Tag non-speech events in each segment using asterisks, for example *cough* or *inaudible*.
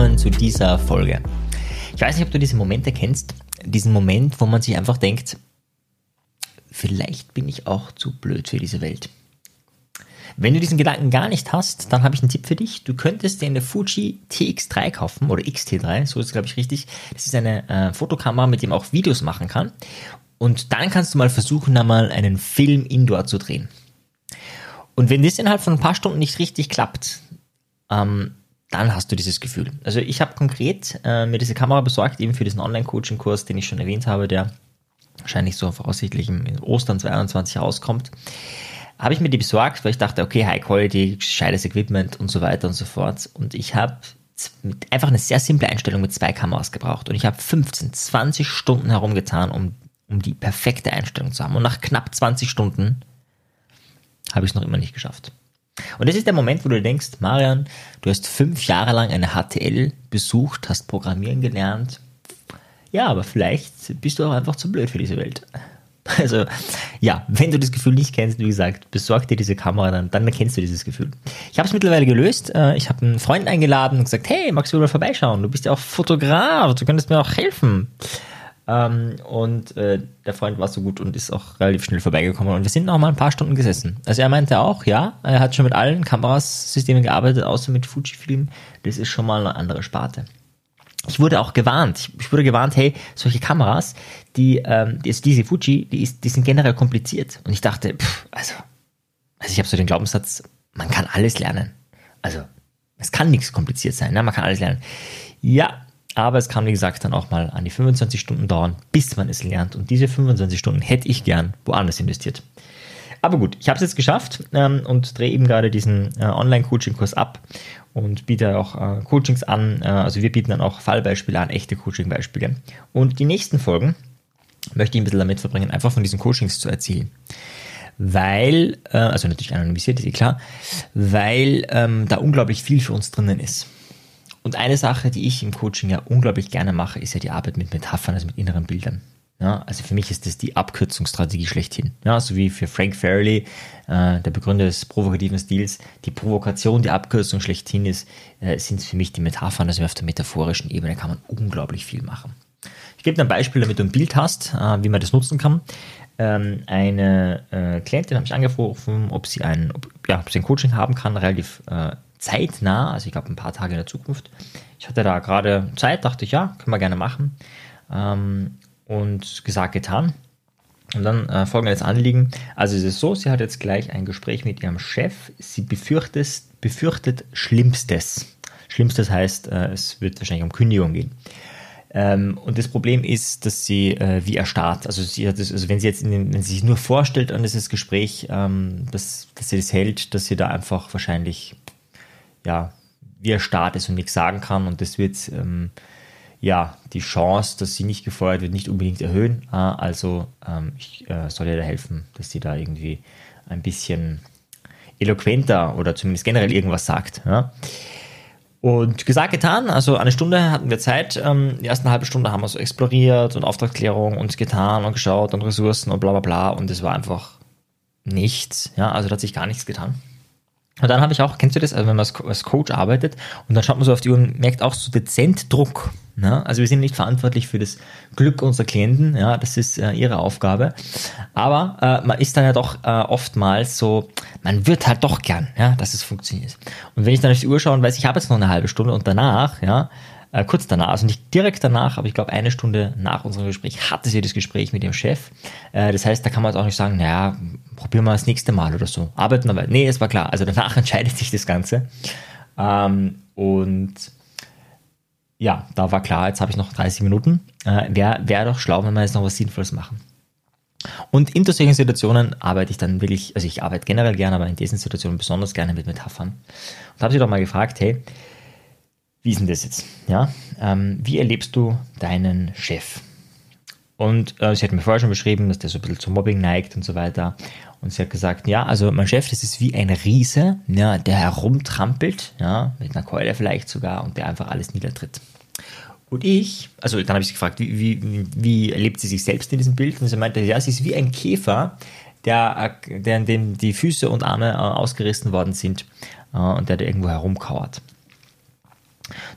willkommen zu dieser Folge. Ich weiß nicht, ob du diese Momente kennst, diesen Moment, wo man sich einfach denkt, vielleicht bin ich auch zu blöd für diese Welt. Wenn du diesen Gedanken gar nicht hast, dann habe ich einen Tipp für dich. Du könntest dir eine Fuji TX3 kaufen oder XT3, so ist es glaube ich richtig. Das ist eine äh, Fotokamera, mit dem man auch Videos machen kann. Und dann kannst du mal versuchen, da mal einen Film indoor zu drehen. Und wenn das innerhalb von ein paar Stunden nicht richtig klappt, ähm, dann hast du dieses Gefühl. Also ich habe konkret äh, mir diese Kamera besorgt, eben für diesen Online-Coaching-Kurs, den ich schon erwähnt habe, der wahrscheinlich so voraussichtlich im Ostern 22 rauskommt. Habe ich mir die besorgt, weil ich dachte, okay, High Quality, gescheites Equipment und so weiter und so fort. Und ich habe einfach eine sehr simple Einstellung mit zwei Kameras gebraucht. Und ich habe 15, 20 Stunden herumgetan, um, um die perfekte Einstellung zu haben. Und nach knapp 20 Stunden habe ich es noch immer nicht geschafft. Und das ist der Moment, wo du denkst, Marian, du hast fünf Jahre lang eine HTL besucht, hast Programmieren gelernt. Ja, aber vielleicht bist du auch einfach zu blöd für diese Welt. *laughs* Also, ja, wenn du das Gefühl nicht kennst, wie gesagt, besorg dir diese Kamera, dann, dann erkennst du dieses Gefühl. Ich habe es mittlerweile gelöst. Äh, ich habe einen Freund eingeladen und gesagt, hey, magst du mal vorbeischauen? Du bist ja auch Fotograf, du könntest mir auch helfen. Ähm, und äh, der Freund war so gut und ist auch relativ schnell vorbeigekommen. Und wir sind noch mal ein paar Stunden gesessen. Also er meinte auch, ja, er hat schon mit allen Kamerasystemen gearbeitet, außer mit Fujifilm. Das ist schon mal eine andere Sparte. Ich wurde auch gewarnt. Ich wurde gewarnt, hey, solche Kameras, die, ähm, die, diese Fuji, die, ist, die sind generell kompliziert. Und ich dachte, pff, also, also ich habe so den Glaubenssatz, man kann alles lernen. Also, es kann nichts kompliziert sein, ne? man kann alles lernen. Ja, aber es kann, wie gesagt, dann auch mal an die 25 Stunden dauern, bis man es lernt. Und diese 25 Stunden hätte ich gern woanders investiert. Aber gut, ich habe es jetzt geschafft ähm, und drehe eben gerade diesen äh, Online-Coaching-Kurs ab und biete auch äh, Coachings an. Äh, also wir bieten dann auch Fallbeispiele an, echte Coaching-Beispiele. Und die nächsten Folgen möchte ich ein bisschen damit verbringen, einfach von diesen Coachings zu erzählen. Weil, äh, also natürlich anonymisiert, ist eh klar, weil ähm, da unglaublich viel für uns drinnen ist. Und eine Sache, die ich im Coaching ja unglaublich gerne mache, ist ja die Arbeit mit Metaphern, also mit inneren Bildern. Ja, also für mich ist das die Abkürzungsstrategie schlechthin. Ja, so wie für Frank Farrelly, äh, der Begründer des provokativen Stils, die Provokation, die Abkürzung schlechthin ist, äh, sind für mich die Metaphern. Also auf der metaphorischen Ebene kann man unglaublich viel machen. Ich gebe dir ein Beispiel, damit du ein Bild hast, äh, wie man das nutzen kann. Ähm, eine äh, Klientin habe ich angerufen, ob sie ein, ob, ja, ob sie ein Coaching haben kann, relativ äh, zeitnah, also ich glaube ein paar Tage in der Zukunft. Ich hatte da gerade Zeit, dachte ich, ja, können wir gerne machen. Ähm, und gesagt, getan. Und dann äh, folgendes Anliegen. Also es ist so, sie hat jetzt gleich ein Gespräch mit ihrem Chef. Sie befürchtet, befürchtet Schlimmstes. Schlimmstes heißt, äh, es wird wahrscheinlich um Kündigung gehen. Ähm, und das Problem ist, dass sie äh, wie erstarrt. Also, sie hat das, also wenn sie jetzt den, wenn sie sich nur vorstellt an dieses Gespräch, ähm, dass, dass sie das hält, dass sie da einfach wahrscheinlich ja wie erstarrt ist und nichts sagen kann. Und das wird ähm, ja die Chance, dass sie nicht gefeuert wird, nicht unbedingt erhöhen. Ah, also ähm, ich äh, soll ihr da helfen, dass sie da irgendwie ein bisschen eloquenter oder zumindest generell irgendwas sagt. Ja. Und gesagt, getan, also eine Stunde hatten wir Zeit. Ähm, die ersten halbe Stunde haben wir so exploriert und Auftragsklärung und getan und geschaut und Ressourcen und bla bla bla. Und es war einfach nichts. Ja, also da hat sich gar nichts getan. Und dann habe ich auch, kennst du das, also wenn man als Coach arbeitet und dann schaut man so auf die Uhr und merkt auch so dezent Druck. Ne? Also wir sind nicht verantwortlich für das Glück unserer Klienten, ja, das ist äh, ihre Aufgabe. Aber äh, man ist dann ja doch äh, oftmals so, man wird halt doch gern, ja, dass es funktioniert. Und wenn ich dann auf die Uhr schaue und weiß, ich habe jetzt noch eine halbe Stunde und danach, ja, äh, kurz danach, also nicht direkt danach, aber ich glaube eine Stunde nach unserem Gespräch hatte sie das Gespräch mit ihrem Chef. Äh, das heißt, da kann man jetzt auch nicht sagen, naja, probieren wir das nächste Mal oder so. Arbeiten aber. Nee, es war klar. Also danach *laughs* entscheidet sich das Ganze. Ähm, und ja, da war klar, jetzt habe ich noch 30 Minuten. Äh, Wäre wär doch schlau, wenn wir jetzt noch was Sinnvolles machen. Und in solchen Situationen arbeite ich dann wirklich, also ich arbeite generell gerne, aber in diesen Situationen besonders gerne mit Metaphern. Und habe sie doch mal gefragt, hey, wie ist denn das jetzt? Ja, ähm, wie erlebst du deinen Chef? Und äh, sie hat mir vorher schon beschrieben, dass der so ein bisschen zum Mobbing neigt und so weiter. Und sie hat gesagt, ja, also mein Chef, das ist wie ein Riese, ja, der herumtrampelt, ja, mit einer Keule vielleicht sogar und der einfach alles niedertritt. Und ich, also dann habe ich sie gefragt, wie, wie, wie erlebt sie sich selbst in diesem Bild? Und sie meinte, ja, sie ist wie ein Käfer, der, der in dem die Füße und Arme äh, ausgerissen worden sind äh, und der da irgendwo herumkauert.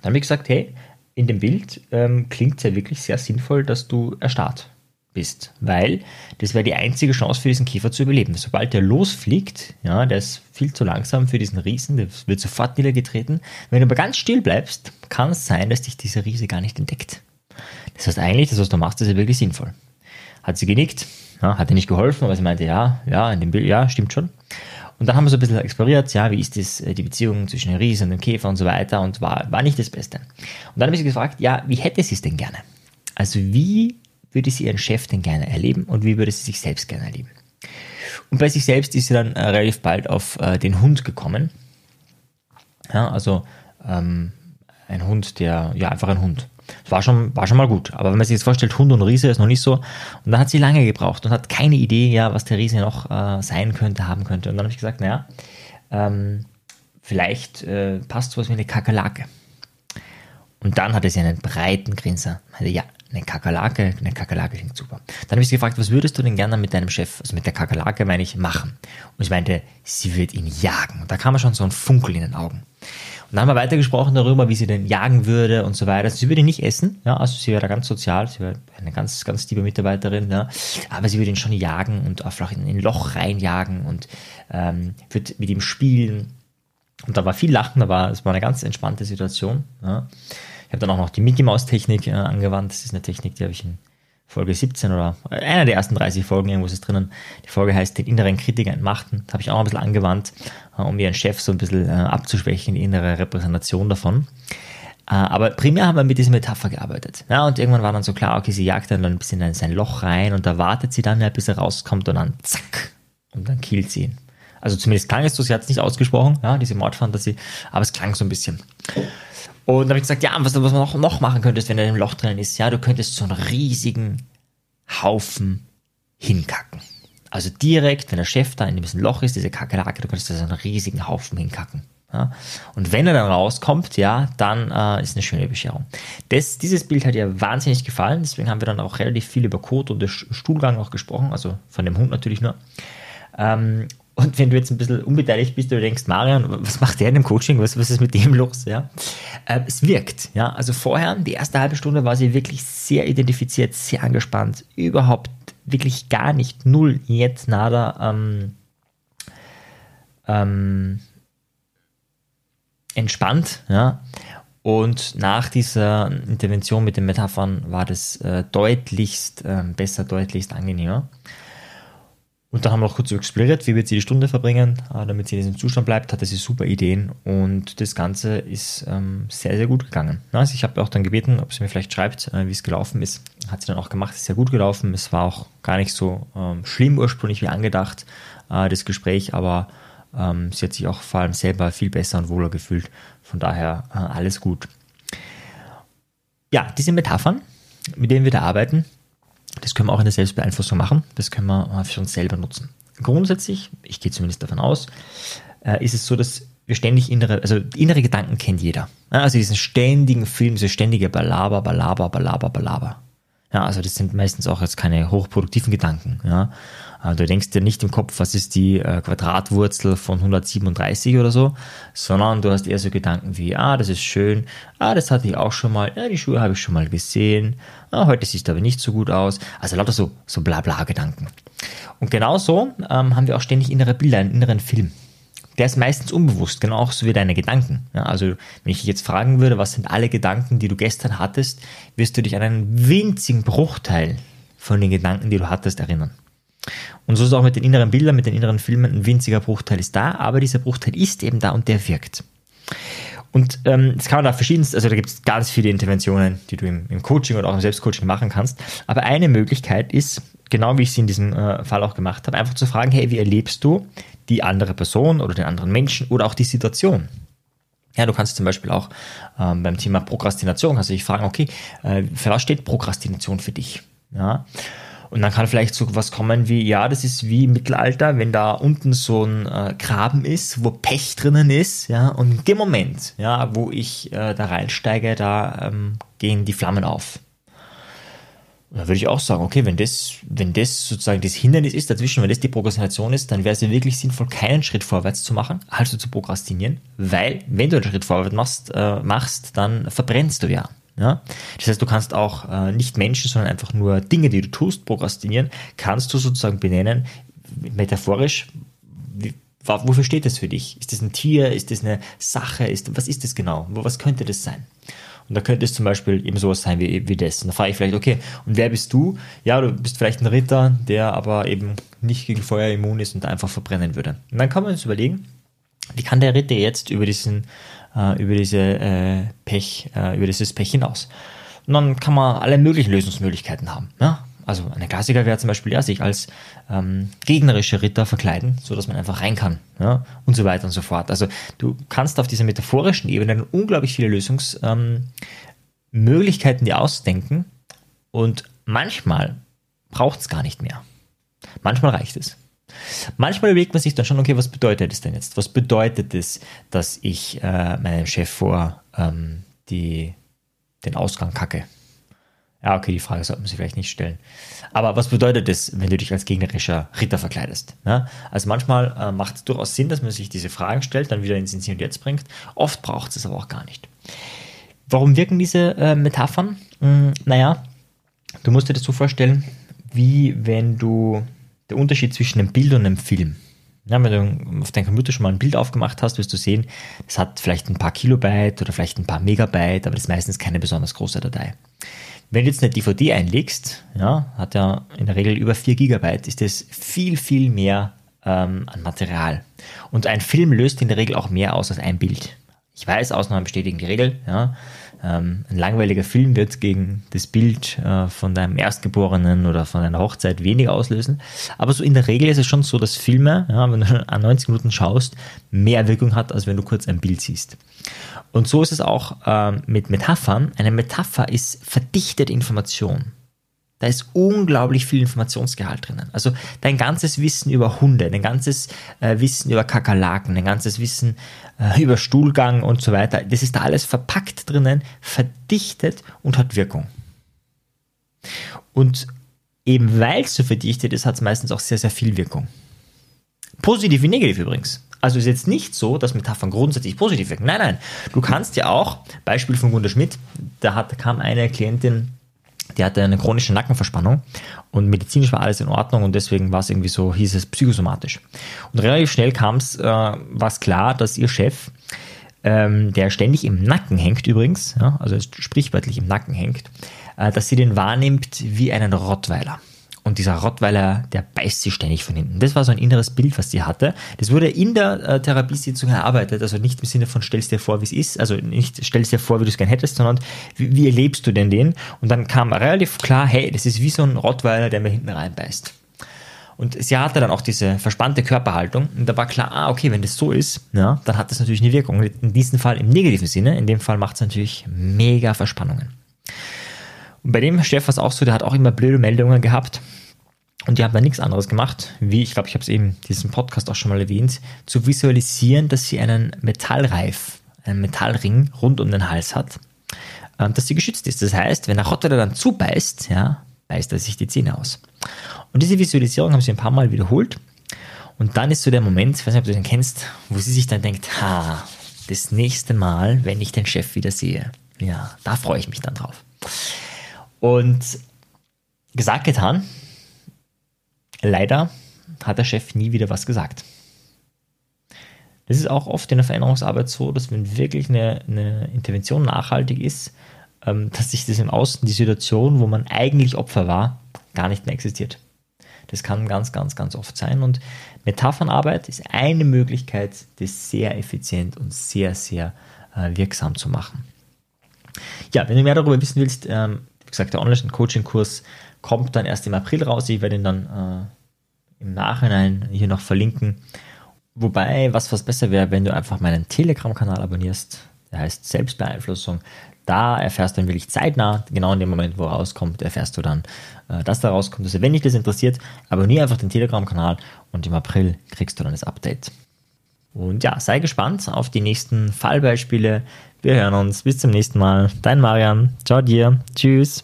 Dann habe ich gesagt, hey, in dem Bild ähm, klingt es ja wirklich sehr sinnvoll, dass du erstarrt bist, weil das wäre die einzige Chance für diesen Käfer zu überleben. Sobald der losfliegt, ja, der ist viel zu langsam für diesen Riesen, der wird sofort niedergetreten. Wenn du aber ganz still bleibst, kann es sein, dass dich dieser Riese gar nicht entdeckt. Das heißt eigentlich, das, was du machst, ist ja wirklich sinnvoll. Hat sie genickt, ja, hat ihr nicht geholfen, aber sie meinte, ja, ja, in dem Bild, ja, stimmt schon. Und dann haben wir so ein bisschen exploriert, ja, wie ist das, äh, die Beziehung zwischen dem Riesen und dem Käfer und so weiter und war, war nicht das Beste. Und dann habe ich sie gefragt, ja, wie hätte sie es denn gerne? Also wie würde sie ihren Chef denn gerne erleben und wie würde sie sich selbst gerne erleben? Und bei sich selbst ist sie dann äh, relativ bald auf äh, den Hund gekommen. Ja, also ähm, ein Hund, der, ja, einfach ein Hund. War schon, war schon mal gut. Aber wenn man sich jetzt vorstellt, Hund und Riese ist noch nicht so. Und dann hat sie lange gebraucht und hat keine Idee, ja, was der Riese noch äh, sein könnte, haben könnte. Und dann habe ich gesagt, naja, ähm, vielleicht äh, passt sowas wie eine Kakerlake. Und dann hatte sie einen breiten Grinser. Meinte, ja, eine Kakerlake, eine Kakerlake klingt super. Dann habe ich sie gefragt, was würdest du denn gerne mit deinem Chef, also mit der Kakerlake meine ich, machen? Und ich meinte, sie wird ihn jagen. Und da kam schon so ein Funkel in den Augen. Und dann haben wir weitergesprochen darüber, wie sie denn jagen würde und so weiter. Sie würde ihn nicht essen, ja, also sie wäre da ganz sozial, sie wäre eine ganz, ganz liebe Mitarbeiterin, ja, aber sie würde ihn schon jagen und vielleicht in ein Loch reinjagen und ähm, wird mit ihm spielen. Und da war viel Lachen, da war, es war eine ganz entspannte Situation. Ja. Habe dann auch noch die Mickey Mouse Technik äh, angewandt. Das ist eine Technik, die habe ich in Folge 17 oder einer der ersten 30 Folgen, irgendwo ist es drinnen. Die Folge heißt den inneren Kritiker entmachten. Das habe ich auch ein bisschen angewandt, äh, um ihren Chef so ein bisschen äh, abzuschwächen, die innere Repräsentation davon. Äh, aber primär haben wir mit dieser Metapher gearbeitet. Ja, und irgendwann war dann so klar, okay, sie jagt dann ein bisschen in sein Loch rein und da wartet sie dann, bis er rauskommt und dann zack, und dann killt sie ihn. Also zumindest klang es so, sie hat es nicht ausgesprochen, ja, diese Mordfantasie, aber es klang so ein bisschen. Und dann habe ich gesagt, ja, was, was man noch, noch machen könntest, wenn er im Loch drin ist, ja, du könntest so einen riesigen Haufen hinkacken. Also direkt, wenn der Chef da in diesem Loch ist, diese Kakerlake, du könntest da so einen riesigen Haufen hinkacken. Ja? Und wenn er dann rauskommt, ja, dann äh, ist eine schöne Bescherung. Das, dieses Bild hat ihr wahnsinnig gefallen, deswegen haben wir dann auch relativ viel über Kot und den Stuhlgang auch gesprochen, also von dem Hund natürlich nur. Ähm, und wenn du jetzt ein bisschen unbeteiligt bist, du denkst, Marian, was macht der in dem Coaching? Was, was ist mit dem los? Ja, äh, es wirkt. Ja, also vorher, die erste halbe Stunde war sie wirklich sehr identifiziert, sehr angespannt, überhaupt wirklich gar nicht, null, jetzt nada, ähm, ähm, entspannt. Ja, und nach dieser Intervention mit den Metaphern war das äh, deutlichst äh, besser, deutlichst angenehmer. Und dann haben wir auch kurz exploriert, wie wird sie die Stunde verbringen, äh, damit sie in diesem Zustand bleibt, hatte sie super Ideen und das Ganze ist ähm, sehr, sehr gut gegangen. Also ich habe auch dann gebeten, ob sie mir vielleicht schreibt, äh, wie es gelaufen ist. Hat sie dann auch gemacht, ist sehr gut gelaufen. Es war auch gar nicht so ähm, schlimm ursprünglich wie angedacht, äh, das Gespräch, aber ähm, sie hat sich auch vor allem selber viel besser und wohler gefühlt. Von daher äh, alles gut. Ja, diese Metaphern, mit denen wir da arbeiten, das können wir auch in der Selbstbeeinflussung machen. Das können wir für uns selber nutzen. Grundsätzlich, ich gehe zumindest davon aus, äh, ist es so, dass wir ständig innere, also innere Gedanken kennt jeder. Also diesen ständigen Film, so ständige Balaber, Balaber, Balaber, Balaber. Ja, also das sind meistens auch jetzt keine hochproduktiven Gedanken. Ja, du denkst dir nicht im Kopf, was ist die äh, Quadratwurzel von 137 oder so, sondern du hast eher so Gedanken wie, ah, das ist schön, ah, das hatte ich auch schon mal, ja, die Schuhe habe ich schon mal gesehen, ah, heute sieht es aber nicht so gut aus. Also lauter so, so Blabla-Gedanken. Und genauso ähm, haben wir auch ständig innere Bilder, einen inneren Film der ist meistens unbewusst, genau auch so wie deine Gedanken. Ja, also wenn ich dich jetzt fragen würde, was sind alle Gedanken, die du gestern hattest, wirst du dich an einen winzigen Bruchteil von den Gedanken, die du hattest, erinnern. Und so ist es auch mit den inneren Bildern, mit den inneren Filmen, ein winziger Bruchteil ist da, aber dieser Bruchteil ist eben da und der wirkt. Und ähm, das kann man da verschiedenst, also da gibt es ganz viele Interventionen, die du im, im, Coaching oder auch im Selbstcoaching machen kannst. Aber eine Möglichkeit ist, genau wie ich sie in diesem äh, Fall auch gemacht habe, einfach zu fragen, hey, wie erlebst du die andere Person oder den anderen Menschen oder auch die Situation. Ja, du kannst zum Beispiel auch ähm, beim Thema Prokrastination, kannst du dich fragen, okay, äh, für was steht Prokrastination für dich? Ja. Und dann kann vielleicht so was kommen wie, ja, das ist wie im Mittelalter, wenn da unten so ein äh, Graben ist, wo Pech drinnen ist, ja, und in dem Moment, ja, wo ich äh, da reinsteige, da ähm, gehen die Flammen auf. da würde ich auch sagen, okay, wenn das, wenn das sozusagen das Hindernis ist dazwischen, wenn das die Prokrastination ist, dann wäre es ja wirklich sinnvoll, keinen Schritt vorwärts zu machen, also zu prokrastinieren, weil wenn du einen Schritt vorwärts machst, äh, machst dann verbrennst du ja. Ja? Das heißt, du kannst auch äh, nicht Menschen, sondern einfach nur Dinge, die du tust, prokrastinieren, kannst du sozusagen benennen, metaphorisch, wie, wofür steht das für dich? Ist das ein Tier? Ist das eine Sache? Ist, was ist das genau? Was könnte das sein? Und da könnte es zum Beispiel eben sowas sein wie, wie das. Und da frage ich vielleicht, okay, und wer bist du? Ja, du bist vielleicht ein Ritter, der aber eben nicht gegen Feuer immun ist und einfach verbrennen würde. Und dann kann man uns überlegen, wie kann der Ritter jetzt über diesen, äh, über diese äh, Pech, äh, über dieses Pech hinaus? Und dann kann man alle möglichen Lösungsmöglichkeiten haben. Ja? Also eine Klassiker wäre zum Beispiel ja, sich als ähm, gegnerische Ritter verkleiden, so dass man einfach rein kann ja, und so weiter und so fort. Also du kannst auf dieser metaphorischen Ebene unglaublich viele Lösungsmöglichkeiten ähm, dir ausdenken und manchmal braucht es gar nicht mehr. Manchmal reicht es. Manchmal überlegt man sich dann schon, okay, was bedeutet es denn jetzt? Was bedeutet es, dass ich äh, meinem Chef vor ähm, die, den Ausgang kacke? Ja, okay, die Frage sollte man sich vielleicht nicht stellen. Aber was bedeutet das, wenn du dich als gegnerischer Ritter verkleidest? Ja? Also manchmal äh, macht es durchaus Sinn, dass man sich diese Fragen stellt, dann wieder ins Hier und Jetzt bringt. Oft braucht es aber auch gar nicht. Warum wirken diese äh, Metaphern? Hm, naja, du musst dir das so vorstellen, wie wenn du der Unterschied zwischen einem Bild und einem Film. Ja, wenn du auf deinem Computer schon mal ein Bild aufgemacht hast, wirst du sehen, es hat vielleicht ein paar Kilobyte oder vielleicht ein paar Megabyte, aber das ist meistens keine besonders große Datei. Wenn du jetzt eine DVD einlegst, ja, hat ja in der Regel über 4 Gigabyte, ist das viel, viel mehr ähm, an Material. Und ein Film löst in der Regel auch mehr aus als ein Bild. Ich weiß, Ausnahmen bestätigen die Regel. Ja. Ähm, ein langweiliger Film wird gegen das Bild äh, von deinem Erstgeborenen oder von deiner Hochzeit weniger auslösen. Aber so in der Regel ist es schon so, dass Filme, ja, wenn du an 90 Minuten schaust, mehr Wirkung hat, als wenn du kurz ein Bild siehst. Und so ist es auch ähm, mit Metaphern. Eine Metapher ist verdichtete Information. Da ist unglaublich viel Informationsgehalt drinnen. Also dein ganzes Wissen über Hunde, dein ganzes äh, Wissen über Kakerlaken, dein ganzes Wissen äh, über Stuhlgang und so weiter, das ist da alles verpackt drinnen, verdichtet und hat Wirkung. Und eben weil es so verdichtet ist, hat es meistens auch sehr, sehr viel Wirkung. Positiv wie negativ übrigens. Also ist jetzt nicht so, dass Metaphern grundsätzlich positiv wirken. Nein, nein. Du kannst ja auch, Beispiel von Gunter Schmidt, da hat, kam eine Klientin die hatte eine chronische Nackenverspannung und medizinisch war alles in Ordnung und deswegen war es irgendwie so, hieß es psychosomatisch. Und relativ schnell kam es, äh, war es klar, dass ihr Chef, ähm, der ständig im Nacken hängt übrigens, ja, also sprichwörtlich im Nacken hängt, äh, dass sie den wahrnimmt wie einen Rottweiler. Und dieser Rottweiler, der beißt sie ständig von hinten. Das war so ein inneres Bild, was sie hatte. Das wurde in der äh, Therapiesitzung erarbeitet, also nicht im Sinne von stellst dir vor, wie es ist, also nicht stellst dir vor, wie du es gern hättest, sondern wie, wie erlebst du denn den? Und dann kam relativ klar, hey, das ist wie so ein Rottweiler, der mir hinten reinbeißt. Und sie hatte dann auch diese verspannte Körperhaltung und da war klar, ah, okay, wenn das so ist, ja, dann hat das natürlich eine Wirkung. In diesem Fall im negativen Sinne, in dem Fall macht es natürlich mega Verspannungen. Und bei dem Chef war es auch so, der hat auch immer blöde Meldungen gehabt. Und die haben dann nichts anderes gemacht, wie, ich glaube, ich habe es eben in diesem Podcast auch schon mal erwähnt, zu visualisieren, dass sie einen Metallreif, einen Metallring rund um den Hals hat, ähm, dass sie geschützt ist. Das heißt, wenn der Rottweiler dann zubeißt, ja, beißt er sich die Zähne aus. Und diese Visualisierung haben sie ein paar Mal wiederholt. Und dann ist so der Moment, ich weiß nicht, ob du den kennst, wo sie sich dann denkt, ha, das nächste Mal, wenn ich den Chef wieder sehe, ja, da freue ich mich dann drauf. Und gesagt, getan. Leider hat der Chef nie wieder was gesagt. Das ist auch oft in der Veränderungsarbeit so, dass wenn wirklich eine, eine Intervention nachhaltig ist, ähm, dass sich das im Außen, die Situation, wo man eigentlich Opfer war, gar nicht mehr existiert. Das kann ganz, ganz, ganz oft sein. Und Metaphernarbeit ist eine Möglichkeit, das sehr effizient und sehr, sehr äh, wirksam zu machen. Ja, wenn du mehr darüber wissen willst, ähm, gesagt, der Online-Coaching-Kurs kommt dann erst im April raus. Ich werde ihn dann äh, im Nachhinein hier noch verlinken. Wobei, was fast besser wäre, wenn du einfach meinen Telegram-Kanal abonnierst. Der heißt Selbstbeeinflussung. Da erfährst du dann wirklich zeitnah, genau in dem Moment, wo er rauskommt, erfährst du dann, äh, dass da rauskommt. Also wenn dich das interessiert, abonniere einfach den Telegram-Kanal und im April kriegst du dann das Update. Und ja, sei gespannt auf die nächsten Fallbeispiele. Wir hören uns. Bis zum nächsten Mal. Dein Marian. Ciao dir. Tschüss.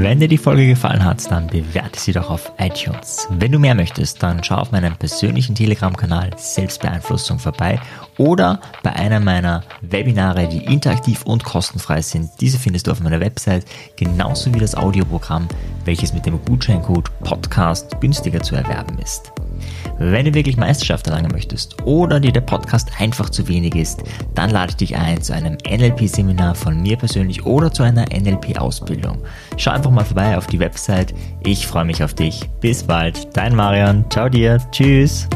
Wenn dir die Folge gefallen hat, dann bewerte sie doch auf iTunes. Wenn du mehr möchtest, dann schau auf meinem persönlichen Telegram-Kanal Selbstbeeinflussung vorbei oder bei einer meiner Webinare, die interaktiv und kostenfrei sind. Diese findest du auf meiner Website, genauso wie das Audioprogramm, welches mit dem Gutscheincode Podcast günstiger zu erwerben ist. Wenn du wirklich Meisterschaft erlangen möchtest oder dir der Podcast einfach zu wenig ist, dann lade ich dich ein zu einem NLP-Seminar von mir persönlich oder zu einer NLP-Ausbildung. Schau einfach mal vorbei auf die Website. Ich freue mich auf dich. Bis bald. Dein Marian. Ciao dir. Tschüss.